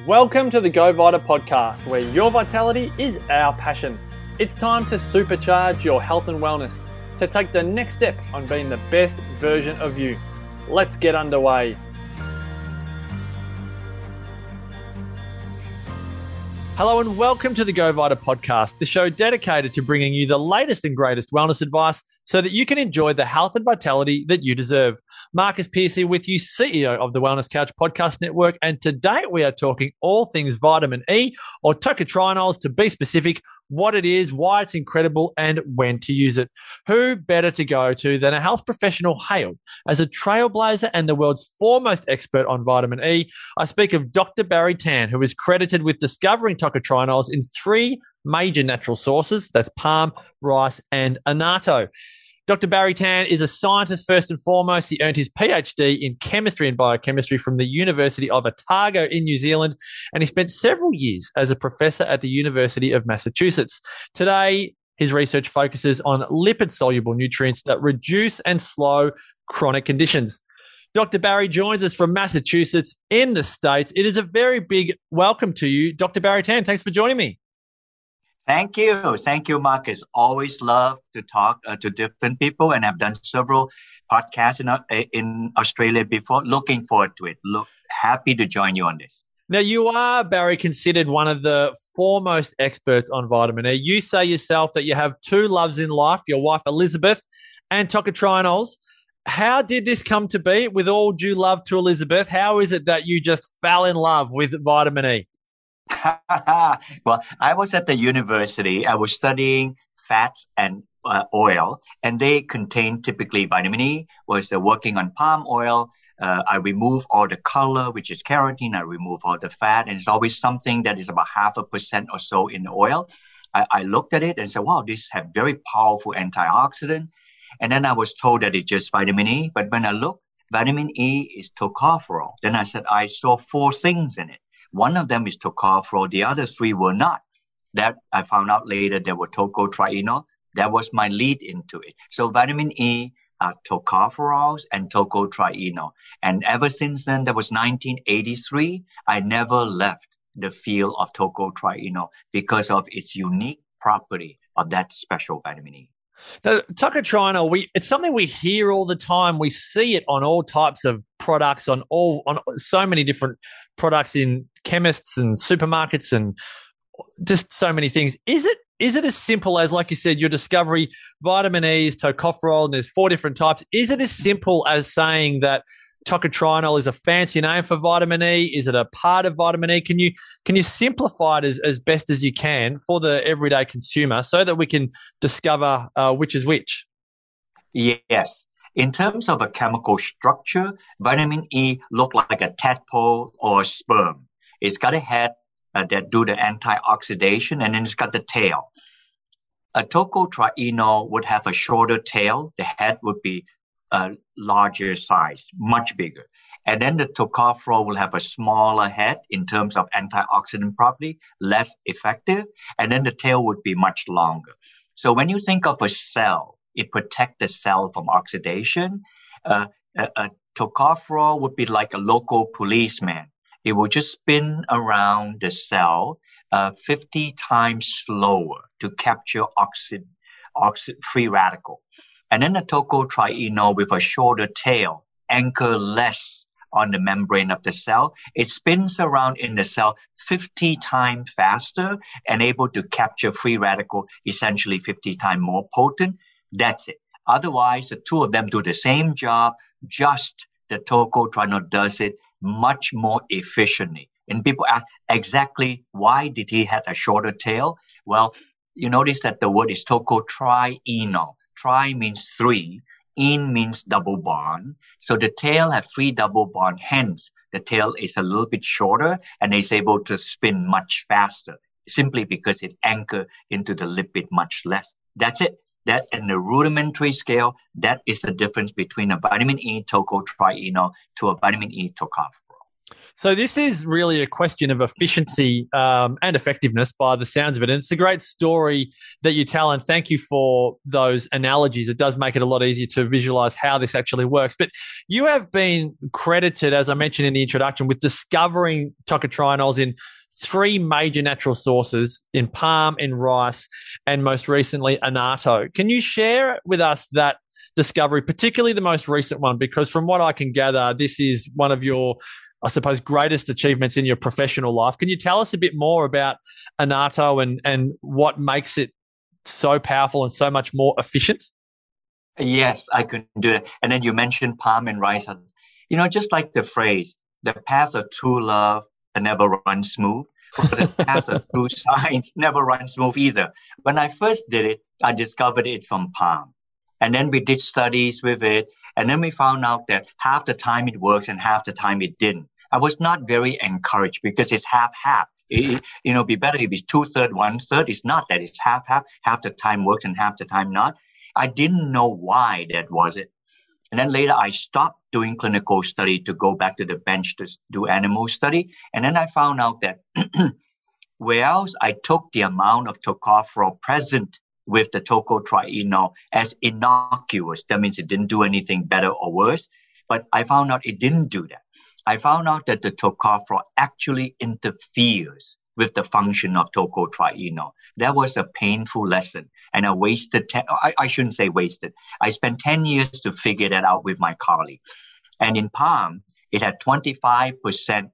Welcome to the Go Vita podcast, where your vitality is our passion. It's time to supercharge your health and wellness to take the next step on being the best version of you. Let's get underway. Hello and welcome to the Go Vita podcast, the show dedicated to bringing you the latest and greatest wellness advice so that you can enjoy the health and vitality that you deserve. Marcus Pearce with you, CEO of the Wellness Couch Podcast Network. And today we are talking all things vitamin E or tocotrienols to be specific, what it is, why it's incredible, and when to use it. Who better to go to than a health professional hailed as a trailblazer and the world's foremost expert on vitamin E? I speak of Dr. Barry Tan, who is credited with discovering tocotrienols in three major natural sources that's palm, rice, and annatto. Dr. Barry Tan is a scientist first and foremost. He earned his PhD in chemistry and biochemistry from the University of Otago in New Zealand, and he spent several years as a professor at the University of Massachusetts. Today, his research focuses on lipid soluble nutrients that reduce and slow chronic conditions. Dr. Barry joins us from Massachusetts in the States. It is a very big welcome to you, Dr. Barry Tan. Thanks for joining me. Thank you. Thank you, Marcus. Always love to talk uh, to different people, and I've done several podcasts in, uh, in Australia before. Looking forward to it. Look, happy to join you on this. Now, you are, Barry, considered one of the foremost experts on vitamin E. You say yourself that you have two loves in life your wife, Elizabeth, and tocotrienols. How did this come to be? With all due love to Elizabeth, how is it that you just fell in love with vitamin E? well, I was at the university. I was studying fats and uh, oil, and they contain typically vitamin E. Was uh, working on palm oil. Uh, I remove all the color, which is carotene. I remove all the fat, and it's always something that is about half a percent or so in the oil. I, I looked at it and said, "Wow, this have very powerful antioxidant." And then I was told that it's just vitamin E. But when I looked, vitamin E is tocopherol. Then I said I saw four things in it. One of them is tocopherol. The other three were not. That I found out later there were tocotrienol. That was my lead into it. So vitamin E are tocopherols and tocotrienol. And ever since then, that was 1983, I never left the field of tocotrienol because of its unique property of that special vitamin E. The tocotrienol, we it's something we hear all the time. We see it on all types of products, on all on so many different products in chemists and supermarkets and just so many things. Is it is it as simple as, like you said, your discovery, vitamin E is tocopherol, and there's four different types? Is it as simple as saying that tocotrienol is a fancy name for vitamin E? Is it a part of vitamin E? Can you can you simplify it as, as best as you can for the everyday consumer so that we can discover uh, which is which? Yes. In terms of a chemical structure, vitamin E look like a tadpole or a sperm. It's got a head uh, that do the antioxidation, and then it's got the tail. A tocotrienol would have a shorter tail. The head would be a larger size, much bigger. And then the tocopherol will have a smaller head in terms of antioxidant property, less effective. And then the tail would be much longer. So when you think of a cell, it protects the cell from oxidation. Uh, a, a tocopherol would be like a local policeman. It will just spin around the cell uh, 50 times slower to capture oxid, oxid free radical. And then the tocotrienol with a shorter tail anchor less on the membrane of the cell. It spins around in the cell 50 times faster and able to capture free radical essentially 50 times more potent. That's it. Otherwise, the two of them do the same job, just the tocotrienol does it much more efficiently. And people ask exactly why did he have a shorter tail? Well, you notice that the word is tocotrienol. Tri means three. In means double bond. So the tail have three double bond. Hence, the tail is a little bit shorter and is able to spin much faster simply because it anchor into the lipid much less. That's it. That in the rudimentary scale, that is the difference between a vitamin E tocotrienol to a vitamin E tocopherol. So this is really a question of efficiency um, and effectiveness, by the sounds of it. And it's a great story that you tell, and thank you for those analogies. It does make it a lot easier to visualize how this actually works. But you have been credited, as I mentioned in the introduction, with discovering tocotrienols in three major natural sources in palm, in rice, and most recently annatto. Can you share with us that discovery, particularly the most recent one? Because from what I can gather, this is one of your I suppose, greatest achievements in your professional life. Can you tell us a bit more about Annatto and, and what makes it so powerful and so much more efficient? Yes, I can do it. And then you mentioned palm and rice. You know, just like the phrase, the path of true love never runs smooth. the path of true science never runs smooth either. When I first did it, I discovered it from palm. And then we did studies with it. And then we found out that half the time it works and half the time it didn't. I was not very encouraged because it's half half. It, you know, be better if it's two third, one third. It's not that it's half half. Half the time works and half the time not. I didn't know why that was it. And then later I stopped doing clinical study to go back to the bench to do animal study. And then I found out that whereas I took the amount of tocopherol present with the tocotrienol as innocuous, that means it didn't do anything better or worse. But I found out it didn't do that. I found out that the tocopherol actually interferes with the function of tocotrienol. That was a painful lesson. And I wasted 10, I, I shouldn't say wasted. I spent 10 years to figure that out with my colleague. And in palm, it had 25%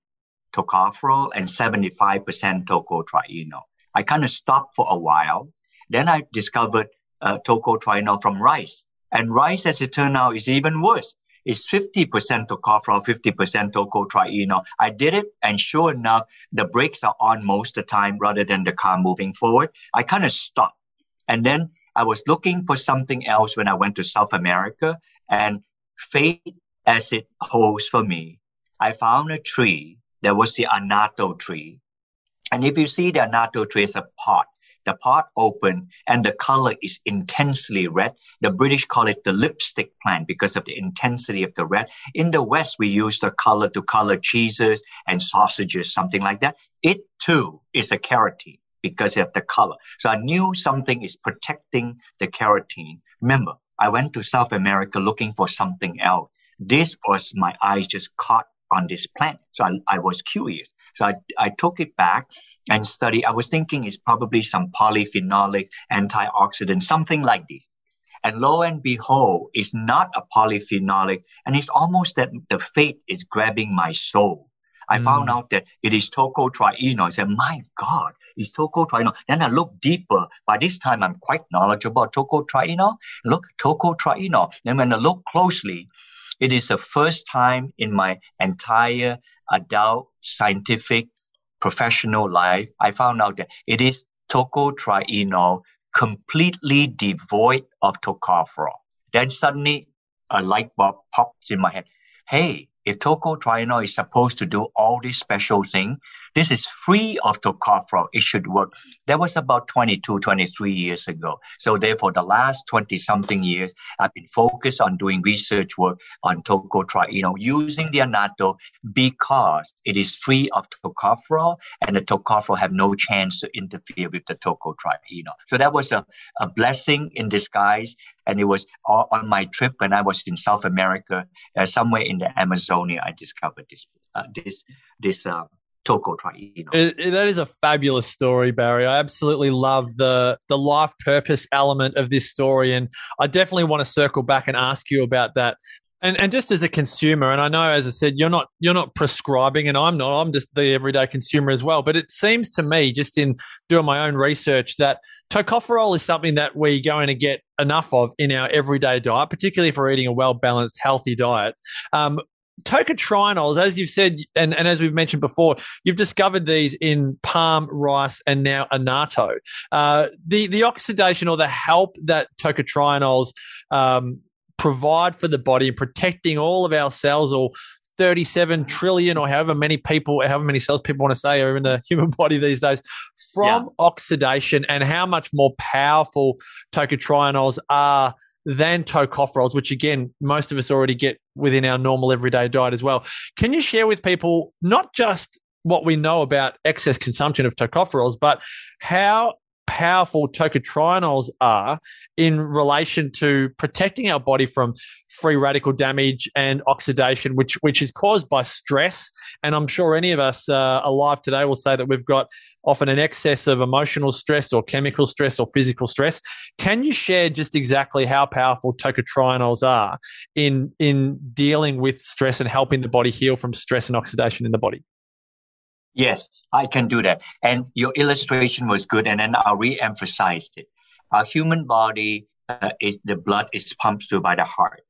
tocopherol and 75% tocotrienol. I kind of stopped for a while. Then I discovered uh, tocotrienol from rice. And rice, as it turned out, is even worse is 50% tocopherol, 50% tocotrienol. I did it, and sure enough, the brakes are on most of the time rather than the car moving forward. I kind of stopped. And then I was looking for something else when I went to South America, and fate as it holds for me, I found a tree that was the annatto tree. And if you see the annatto tree it's a pot, the pot open and the color is intensely red. The British call it the lipstick plant because of the intensity of the red. In the West, we use the color to color cheeses and sausages, something like that. It too is a carotene because of the color. So I knew something is protecting the carotene. Remember, I went to South America looking for something else. This was my eyes just caught on this plant. So I, I was curious. So I, I took it back and studied. I was thinking it's probably some polyphenolic antioxidant, something like this. And lo and behold, it's not a polyphenolic, and it's almost that the fate is grabbing my soul. I mm. found out that it is tocotrienol. I said, my God, it's tocotrienol. Then I look deeper. By this time, I'm quite knowledgeable about tocotrienol. Look, tocotrienol. Then when I look closely, it is the first time in my entire adult scientific professional life I found out that it is tocotrienol completely devoid of tocopherol. Then suddenly a light bulb pops in my head. Hey, if tocotrienol is supposed to do all these special things, this is free of tocopherol. It should work. That was about 22, 23 years ago. So therefore, the last 20 something years, I've been focused on doing research work on tocotrienol using the annatto because it is free of tocopherol and the tocopherol have no chance to interfere with the tocotrienol. So that was a, a blessing in disguise. And it was on my trip when I was in South America, uh, somewhere in the Amazonia, I discovered this, uh, this, this, uh, tocotrienol. It, it, that is a fabulous story, Barry. I absolutely love the the life purpose element of this story, and I definitely want to circle back and ask you about that. And and just as a consumer, and I know, as I said, you're not you're not prescribing, and I'm not. I'm just the everyday consumer as well. But it seems to me, just in doing my own research, that tocopherol is something that we're going to get enough of in our everyday diet, particularly if we're eating a well balanced, healthy diet. Um, tocotrienols, as you've said, and, and as we've mentioned before, you've discovered these in palm, rice, and now annatto. Uh, the the oxidation or the help that tocotrienols um, provide for the body in protecting all of our cells or 37 trillion or however many people, however many cells people want to say are in the human body these days from yeah. oxidation and how much more powerful tocotrienols are than tocopherols, which again, most of us already get within our normal everyday diet as well. Can you share with people not just what we know about excess consumption of tocopherols, but how powerful tocotrienols are in relation to protecting our body from free radical damage and oxidation, which which is caused by stress. And I'm sure any of us uh, alive today will say that we've got often an excess of emotional stress or chemical stress or physical stress. Can you share just exactly how powerful tocotrienols are in in dealing with stress and helping the body heal from stress and oxidation in the body? Yes, I can do that. And your illustration was good, and then I re-emphasized it. Our human body uh, is the blood is pumped through by the heart.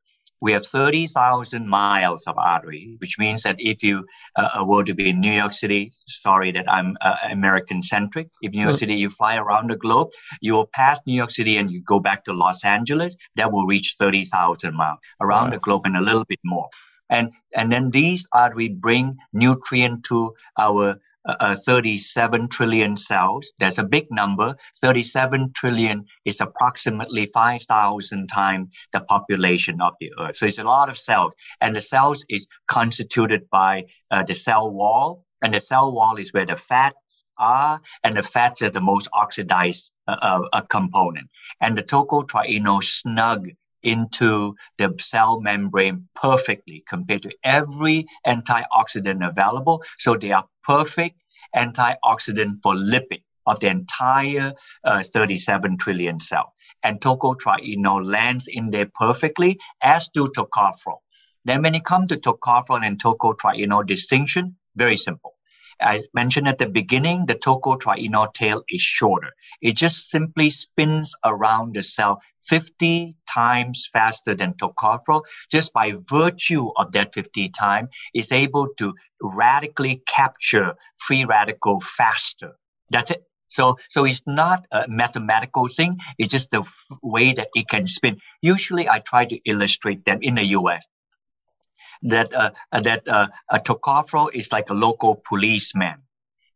We have 30,000 miles of artery, which means that if you uh, uh, were to be in New York City, sorry that I'm uh, American centric. If New York City, you fly around the globe, you will pass New York City and you go back to Los Angeles, that will reach 30,000 miles around the globe and a little bit more and and then these are we bring nutrient to our uh, uh, 37 trillion cells. That's a big number. 37 trillion is approximately 5,000 times the population of the Earth. So it's a lot of cells. And the cells is constituted by uh, the cell wall. And the cell wall is where the fats are, and the fats are the most oxidized uh, uh, component. And the tocotrienol snug into the cell membrane perfectly compared to every antioxidant available. So they are perfect antioxidant for lipid of the entire uh, 37 trillion cell. And tocotrienol lands in there perfectly, as do tocopherol. Then when it comes to tocopherol and tocotrienol distinction, very simple. I mentioned at the beginning, the tocotrienol tail is shorter. It just simply spins around the cell 50 times faster than tocopherol. Just by virtue of that 50 time, is able to radically capture free radical faster. That's it. So, so it's not a mathematical thing. It's just the way that it can spin. Usually I try to illustrate them in the US that uh, uh, that uh, a tocopherol is like a local policeman,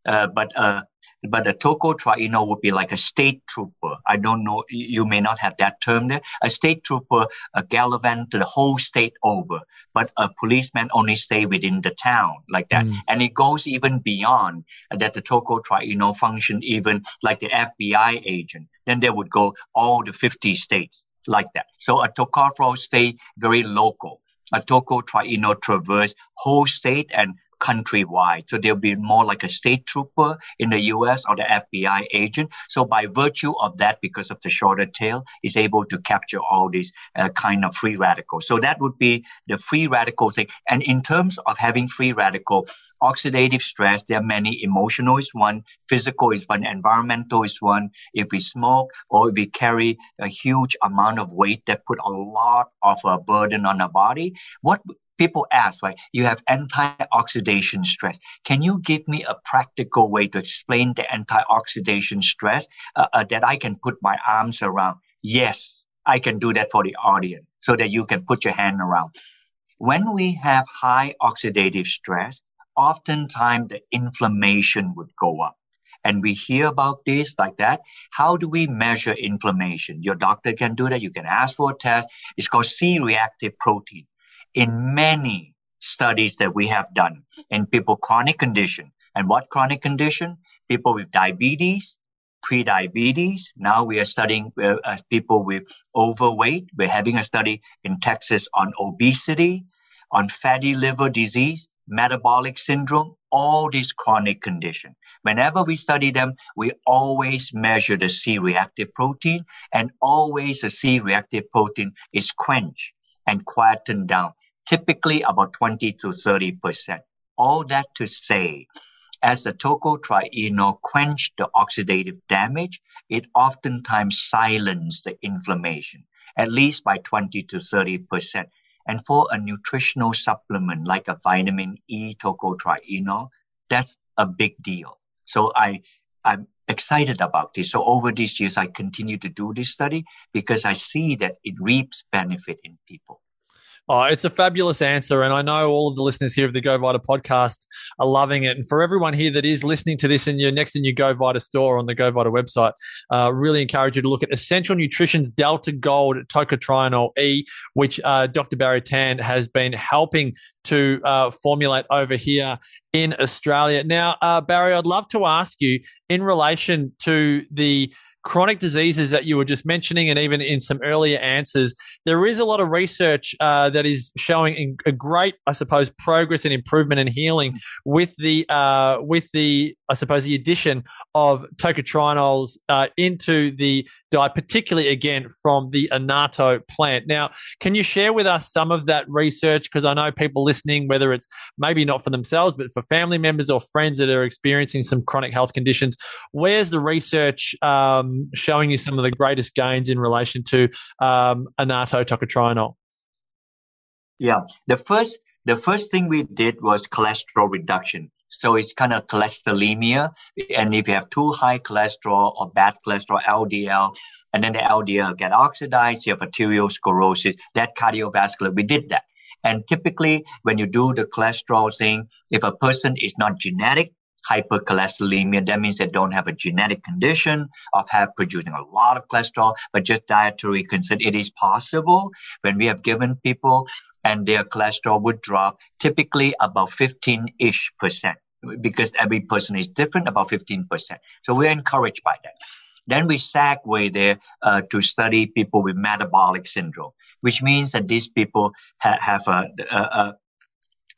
uh, but uh, but a tocotrienol would be like a state trooper. I don't know. You may not have that term there. A state trooper uh, gallivant the whole state over, but a policeman only stay within the town like that. Mm. And it goes even beyond that. The tocotrienol function even like the FBI agent. Then they would go all the 50 states like that. So a tocopherol stay very local a tocotrienol traverse whole state and countrywide. So they'll be more like a state trooper in the US or the FBI agent. So by virtue of that, because of the shorter tail, is able to capture all these uh, kind of free radicals. So that would be the free radical thing. And in terms of having free radical, oxidative stress, there are many. Emotional is one, physical is one, environmental is one. If we smoke or if we carry a huge amount of weight that put a lot of a burden on our body, what people ask, right? You have antioxidation stress. Can you give me a practical way to explain the antioxidation stress uh, uh, that I can put my arms around? Yes, I can do that for the audience so that you can put your hand around. When we have high oxidative stress, oftentimes the inflammation would go up. And we hear about this like that. How do we measure inflammation? Your doctor can do that. You can ask for a test. It's called C-reactive protein in many studies that we have done in people chronic condition. And what chronic condition? People with diabetes, pre-diabetes. Now we are studying uh, people with overweight. We're having a study in Texas on obesity, on fatty liver disease, metabolic syndrome, all these chronic conditions. Whenever we study them, we always measure the C-reactive protein and always the C-reactive protein is quenched and quietened down typically about 20 to 30%. All that to say, as the tocotrienol quench the oxidative damage, it oftentimes silences the inflammation, at least by 20 to 30%. And for a nutritional supplement like a vitamin E tocotrienol, that's a big deal. So I, I'm excited about this. So over these years, I continue to do this study because I see that it reaps benefit in people. Oh, it's a fabulous answer. And I know all of the listeners here of the Go Vita podcast are loving it. And for everyone here that is listening to this and you're next in your Go Vita store on the Go Vita website, uh, really encourage you to look at Essential Nutrition's Delta Gold Tocotrienol E, which uh, Dr. Barry Tan has been helping to uh, formulate over here in Australia. Now, uh, Barry, I'd love to ask you in relation to the chronic diseases that you were just mentioning, and even in some earlier answers, there is a lot of research uh, that is showing a great, I suppose, progress and improvement and healing with the uh, with the, I suppose, the addition of tocotrienols uh, into the diet, particularly again from the annatto plant. Now, can you share with us some of that research? Because I know people listening, whether it's maybe not for themselves, but for family members or friends that are experiencing some chronic health conditions, where's the research? Um, um, showing you some of the greatest gains in relation to um, annatto tocotrienol? Yeah, the first the first thing we did was cholesterol reduction. So it's kind of cholesterolemia. And if you have too high cholesterol or bad cholesterol, LDL, and then the LDL get oxidized, you have arteriosclerosis, that cardiovascular, we did that. And typically, when you do the cholesterol thing, if a person is not genetic, hypercholesterolemia. That means they don't have a genetic condition of have producing a lot of cholesterol, but just dietary concern. It is possible when we have given people and their cholesterol would drop typically about 15-ish percent because every person is different, about 15%. So we're encouraged by that. Then we segue there uh, to study people with metabolic syndrome, which means that these people ha- have a, a, a,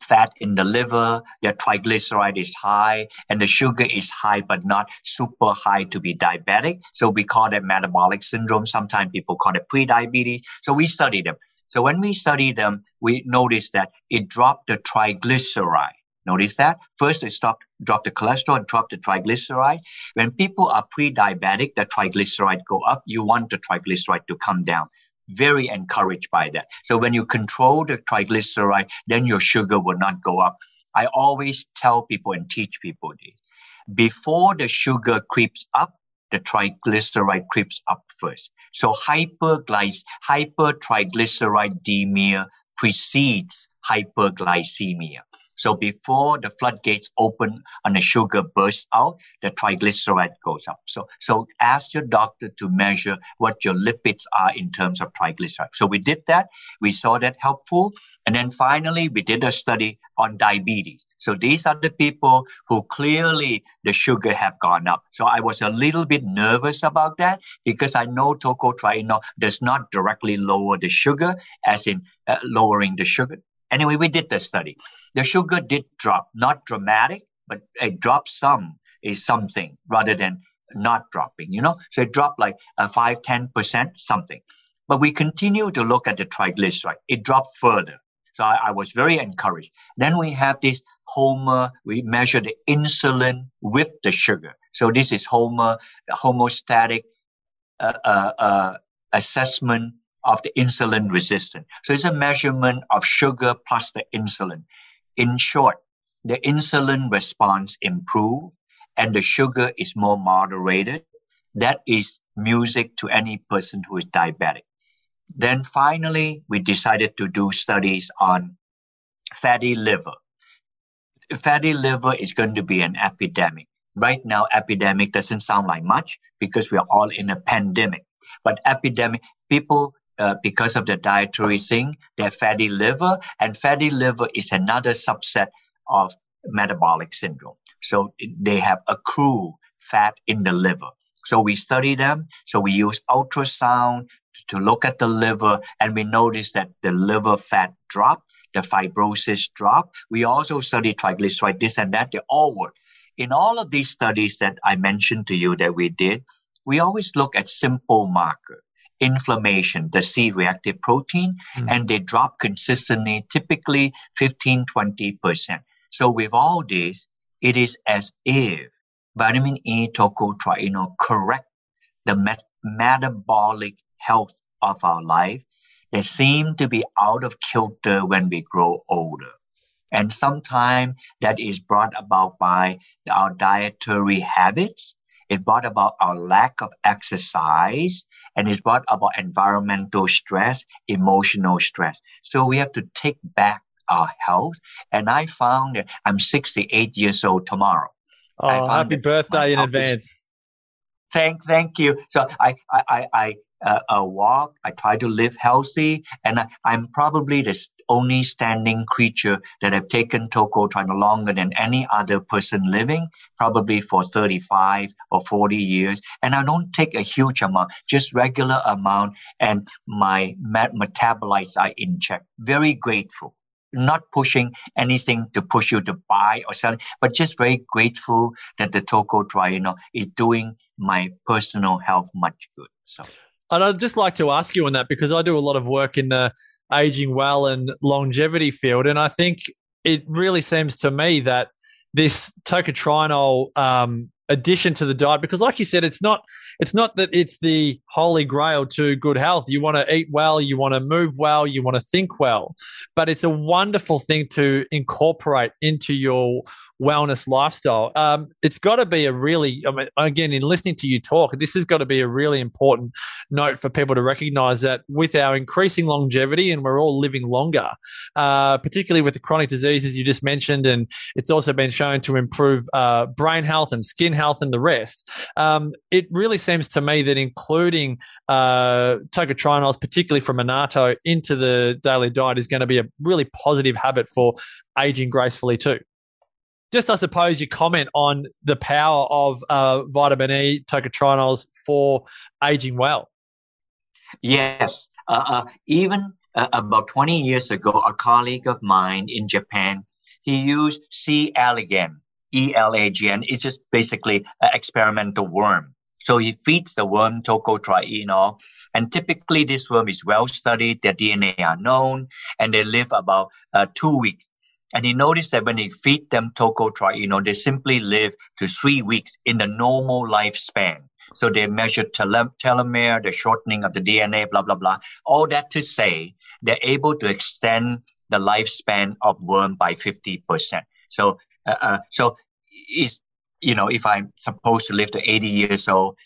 fat in the liver, their triglyceride is high, and the sugar is high, but not super high to be diabetic. So we call that metabolic syndrome. Sometimes people call it prediabetes. So we study them. So when we study them, we notice that it dropped the triglyceride. Notice that first it stopped, dropped the cholesterol, dropped the triglyceride. When people are pre-diabetic, the triglyceride go up. You want the triglyceride to come down very encouraged by that. So when you control the triglyceride, then your sugar will not go up. I always tell people and teach people this. Before the sugar creeps up, the triglyceride creeps up first. So hyperglyc- hypertriglyceridemia precedes hyperglycemia. So before the floodgates open and the sugar bursts out, the triglyceride goes up. So, so ask your doctor to measure what your lipids are in terms of triglyceride. So we did that. We saw that helpful. And then finally, we did a study on diabetes. So these are the people who clearly the sugar have gone up. So I was a little bit nervous about that because I know tocotrienol does not directly lower the sugar as in uh, lowering the sugar Anyway, we did the study. The sugar did drop, not dramatic, but it dropped some is something rather than not dropping, you know? So it dropped like a 5, 10%, something. But we continue to look at the triglyceride. It dropped further. So I, I was very encouraged. Then we have this HOMA, We measure the insulin with the sugar. So this is HOMA, homeostatic uh, uh, uh, assessment of the insulin resistance. So it's a measurement of sugar plus the insulin. In short, the insulin response improve and the sugar is more moderated. That is music to any person who is diabetic. Then finally, we decided to do studies on fatty liver. Fatty liver is going to be an epidemic. Right now, epidemic doesn't sound like much because we are all in a pandemic. But epidemic, people uh, because of the dietary thing, their fatty liver, and fatty liver is another subset of metabolic syndrome. So they have accrued fat in the liver. So we study them. So we use ultrasound to look at the liver, and we notice that the liver fat drop, the fibrosis drop. We also study triglyceride, this and that. They all work. In all of these studies that I mentioned to you that we did, we always look at simple marker inflammation, the C reactive protein, mm. and they drop consistently, typically 15, 20%. So with all this, it is as if vitamin E tocotrienol correct the met- metabolic health of our life. They seem to be out of kilter when we grow older. And sometimes that is brought about by our dietary habits. It brought about our lack of exercise and it's brought about environmental stress, emotional stress. So we have to take back our health. And I found that I'm 68 years old tomorrow. Oh, happy birthday in advance. Thank, thank you. So I, I, I, I uh, uh, walk. I try to live healthy, and I, am probably the only standing creature that have taken tocotrienol longer than any other person living, probably for 35 or 40 years. And I don't take a huge amount, just regular amount, and my met- metabolites are in check. Very grateful not pushing anything to push you to buy or sell, but just very grateful that the toco tocotrienol is doing my personal health much good. So and I'd just like to ask you on that because I do a lot of work in the aging well and longevity field. And I think it really seems to me that this tocotrienol um, addition to the diet, because like you said, it's not it's not that it's the holy grail to good health. You want to eat well, you want to move well, you want to think well, but it's a wonderful thing to incorporate into your wellness lifestyle. Um, it's got to be a really, I mean, again, in listening to you talk, this has got to be a really important note for people to recognize that with our increasing longevity and we're all living longer, uh, particularly with the chronic diseases you just mentioned, and it's also been shown to improve uh, brain health and skin health and the rest. Um, it really seems to me that including uh, tocotrienols, particularly from annatto, into the daily diet is going to be a really positive habit for aging gracefully too just I suppose your comment on the power of uh, vitamin E tocotrienols for aging well. Yes, uh, uh, even uh, about 20 years ago, a colleague of mine in Japan, he used C. elegans, E L A G N. It's just basically an experimental worm. So he feeds the worm tocotrienol, and typically this worm is well studied. Their DNA are known, and they live about uh, two weeks. And he noticed that when he feed them tocotrienol, they simply live to three weeks in the normal lifespan. So they measure telomere, the shortening of the DNA, blah, blah, blah. All that to say, they're able to extend the lifespan of worm by 50%. So, uh, uh, so is, you know, if I'm supposed to live to 80 years old,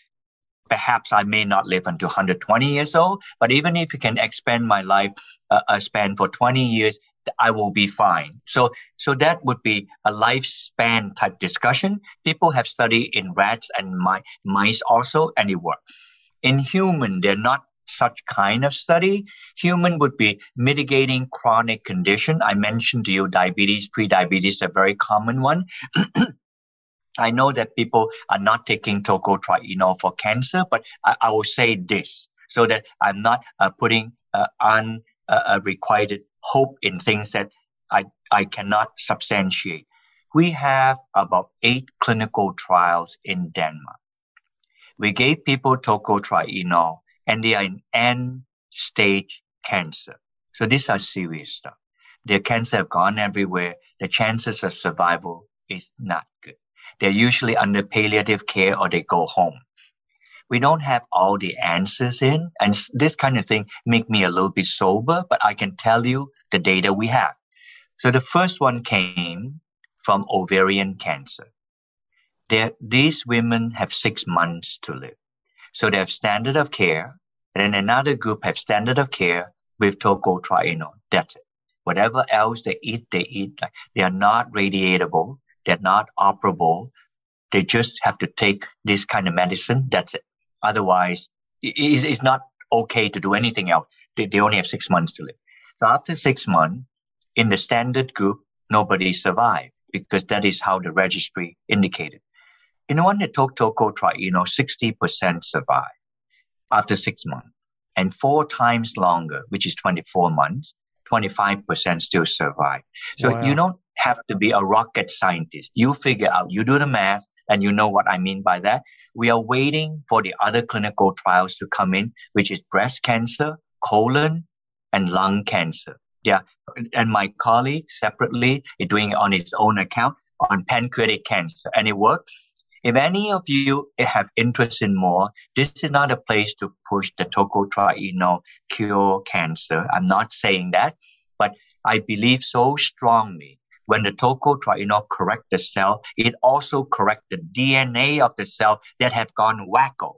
perhaps I may not live until 120 years old. But even if you can expand my life uh, uh span for 20 years, I will be fine. So, so that would be a lifespan type discussion. People have studied in rats and mice also, and it works. In human, they're not such kind of study. Human would be mitigating chronic condition. I mentioned to you diabetes, pre-diabetes, a very common one. I know that people are not taking tocotrienol for cancer, but I, I will say this so that I'm not uh, putting uh, unrequited uh, hope in things that I, I cannot substantiate. We have about eight clinical trials in Denmark. We gave people tocotrienol and they are in end stage cancer. So these are serious stuff. Their cancer have gone everywhere. The chances of survival is not good. They're usually under palliative care or they go home we don't have all the answers in. And this kind of thing make me a little bit sober, but I can tell you the data we have. So the first one came from ovarian cancer. There, these women have six months to live. So they have standard of care. And then another group have standard of care with tocotrienol. That's it. Whatever else they eat, they eat. Like they are not radiatable. They're not operable. They just have to take this kind of medicine. That's it. Otherwise, it's, it's not okay to do anything else. They, they only have six months to live. So after six months, in the standard group, nobody survived because that is how the registry indicated. In the one that took know, 60% survive after six months and four times longer, which is 24 months, 25% still survive. So wow. you don't have to be a rocket scientist. You figure out, you do the math, and you know what I mean by that. We are waiting for the other clinical trials to come in, which is breast cancer, colon, and lung cancer. Yeah. And my colleague separately is doing on his own account on pancreatic cancer and it worked. If any of you have interest in more, this is not a place to push the tocotrienol cure cancer. I'm not saying that, but I believe so strongly when the tocotrienol correct the cell, it also correct the DNA of the cell that have gone wacko.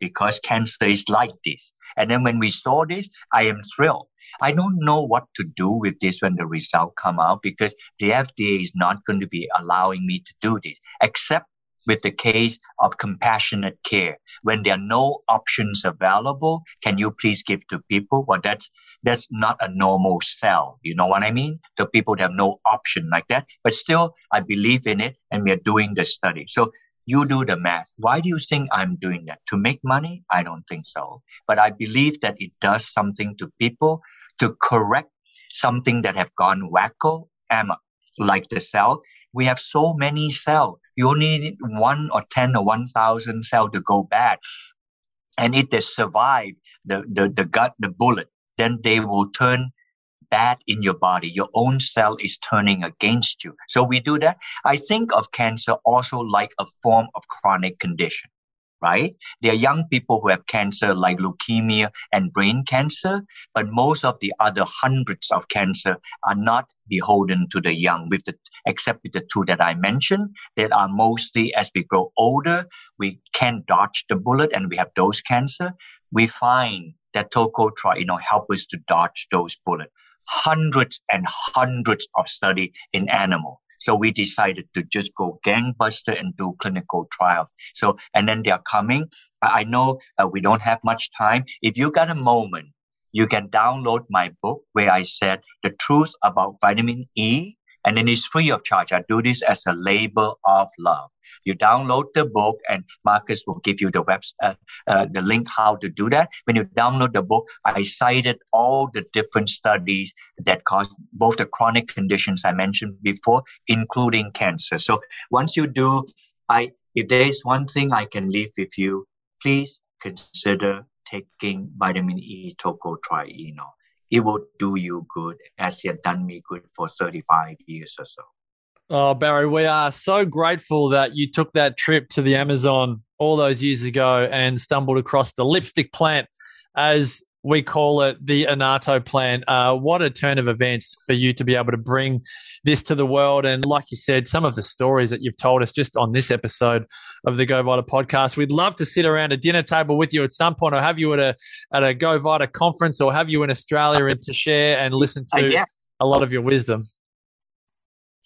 because cancer is like this. And then when we saw this, I am thrilled. I don't know what to do with this when the result come out because the FDA is not going to be allowing me to do this, except with the case of compassionate care. When there are no options available, can you please give to people? Well, that's, that's not a normal cell. You know what I mean? The people that have no option like that, but still I believe in it and we are doing the study. So you do the math. Why do you think I'm doing that? To make money? I don't think so. But I believe that it does something to people to correct something that have gone wacko, Emma, like the cell. We have so many cells. You only need one or 10 or 1,000 cells to go bad. And if they survive the, the, the gut, the bullet, then they will turn bad in your body. Your own cell is turning against you. So we do that. I think of cancer also like a form of chronic condition right? There are young people who have cancer like leukemia and brain cancer, but most of the other hundreds of cancer are not beholden to the young, with the except with the two that I mentioned, that are mostly as we grow older, we can dodge the bullet and we have those cancer. We find that tocotrienol help us to dodge those bullets. Hundreds and hundreds of study in animal. So we decided to just go gangbuster and do clinical trials. So, and then they are coming. I know uh, we don't have much time. If you got a moment, you can download my book where I said the truth about vitamin E and then it's free of charge. I do this as a labor of love. You download the book, and Marcus will give you the web, uh, uh, the link how to do that. When you download the book, I cited all the different studies that cause both the chronic conditions I mentioned before, including cancer. So once you do, I if there is one thing I can leave with you, please consider taking vitamin E tocotrienol it will do you good as it done me good for 35 years or so. Oh, Barry, we are so grateful that you took that trip to the Amazon all those years ago and stumbled across the lipstick plant as we call it the Annatto plan. Uh, what a turn of events for you to be able to bring this to the world. And like you said, some of the stories that you've told us just on this episode of the Go Vita podcast, we'd love to sit around a dinner table with you at some point or have you at a, at a Go Vita conference or have you in Australia and to share and listen to uh, yeah. a lot of your wisdom.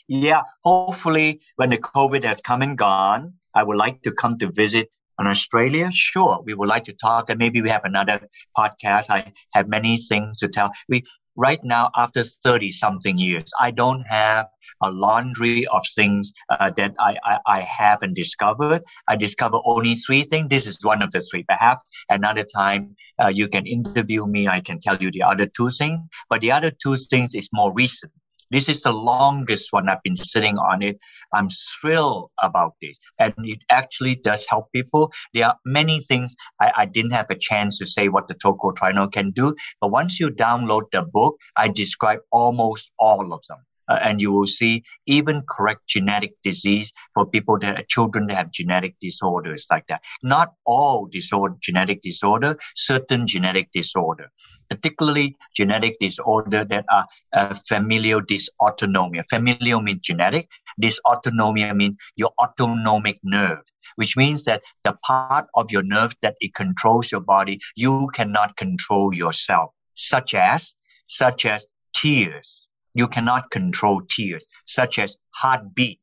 Yeah, hopefully when the COVID has come and gone, I would like to come to visit on Australia, sure, we would like to talk, and maybe we have another podcast. I have many things to tell. We right now, after thirty something years, I don't have a laundry of things uh, that I, I, I haven't discovered. I discovered only three things. This is one of the three. Perhaps another time uh, you can interview me. I can tell you the other two things. But the other two things is more recent. This is the longest one I've been sitting on it. I'm thrilled about this. And it actually does help people. There are many things I, I didn't have a chance to say what the tocotrienol can do. But once you download the book, I describe almost all of them. Uh, and you will see even correct genetic disease for people that are children that have genetic disorders like that. Not all disorder, genetic disorder, certain genetic disorder particularly genetic disorder that are uh, familial dysautonomia. Familial means genetic. Dysautonomia means your autonomic nerve, which means that the part of your nerve that it controls your body, you cannot control yourself, such as, such as tears. You cannot control tears, such as heartbeat,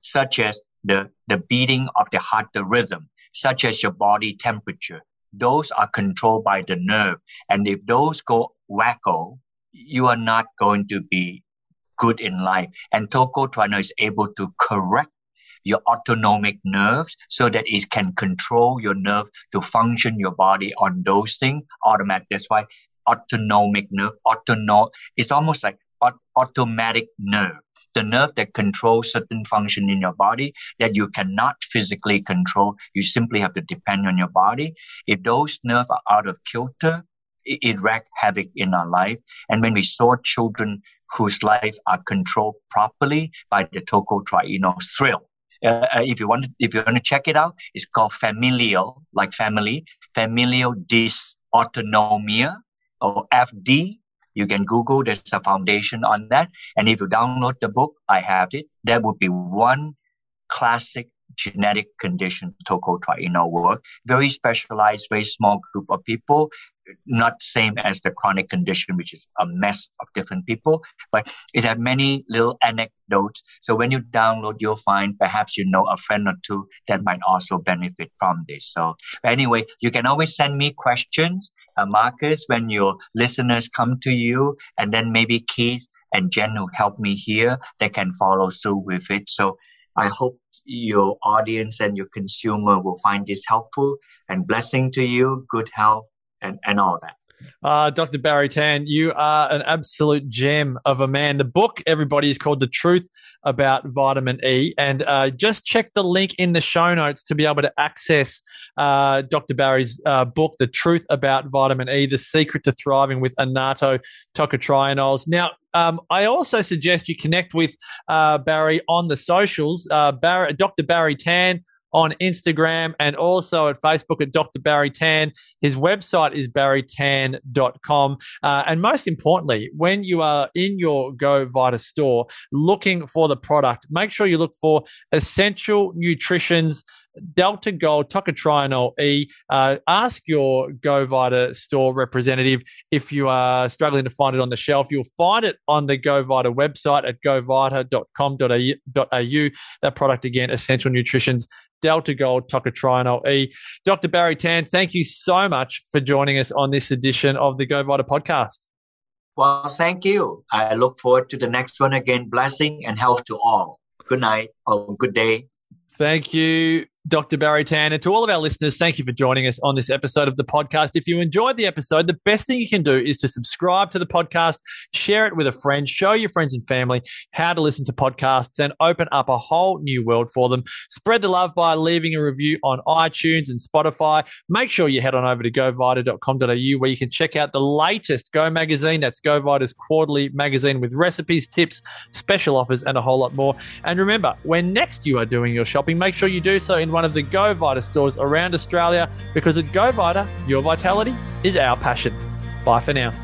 such as the, the beating of the heart, the rhythm, such as your body temperature, those are controlled by the nerve. And if those go wacko, you are not going to be good in life. And tocotrienol is able to correct your autonomic nerves so that it can control your nerve to function your body on those things automatic. That's why autonomic nerve, autono, it's almost like automatic nerve the nerve that controls certain function in your body that you cannot physically control. You simply have to depend on your body. If those nerves are out of kilter, it, it wreaks havoc in our life. And when we saw children whose life are controlled properly by the tocotrienol thrill. Uh, uh, if you want if you want to check it out, it's called familial, like family, familial dysautonomia or FD you can Google, there's a foundation on that. And if you download the book, I have it. That would be one classic genetic condition tocotrienol work. Very specialized, very small group of people, not same as the chronic condition, which is a mess of different people, but it had many little anecdotes. So when you download, you'll find perhaps you know a friend or two that might also benefit from this. So anyway, you can always send me questions, uh, Marcus, when your listeners come to you, and then maybe Keith and Jen who help me here, they can follow through with it. So I hope your audience and your consumer will find this helpful and blessing to you, good health and, and all that. Uh, Dr. Barry Tan, you are an absolute gem of a man. The book, everybody, is called The Truth About Vitamin E. And uh, just check the link in the show notes to be able to access uh, Dr. Barry's uh, book, The Truth About Vitamin E The Secret to Thriving with Annatto Tocotrienols. Now, um, I also suggest you connect with uh, Barry on the socials. Uh, Barry, Dr. Barry Tan on Instagram and also at Facebook at Dr. Barry Tan. His website is barrytan.com. Uh, and most importantly, when you are in your Go Vita store looking for the product, make sure you look for essential nutritions Delta Gold Tocotrienol E. Uh, ask your GoVita store representative if you are struggling to find it on the shelf. You'll find it on the GoVita website at govita.com.au. That product again, Essential Nutrition's Delta Gold Tocotrienol E. Dr. Barry Tan, thank you so much for joining us on this edition of the GoVita podcast. Well, thank you. I look forward to the next one again. Blessing and health to all. Good night or good day. Thank you. Dr. Barry Tan. And to all of our listeners, thank you for joining us on this episode of the podcast. If you enjoyed the episode, the best thing you can do is to subscribe to the podcast, share it with a friend, show your friends and family how to listen to podcasts, and open up a whole new world for them. Spread the love by leaving a review on iTunes and Spotify. Make sure you head on over to govita.com.au where you can check out the latest Go magazine. That's Go Vita's quarterly magazine with recipes, tips, special offers, and a whole lot more. And remember, when next you are doing your shopping, make sure you do so in one of the Go Vita stores around Australia because at Go Vita, your vitality is our passion. Bye for now.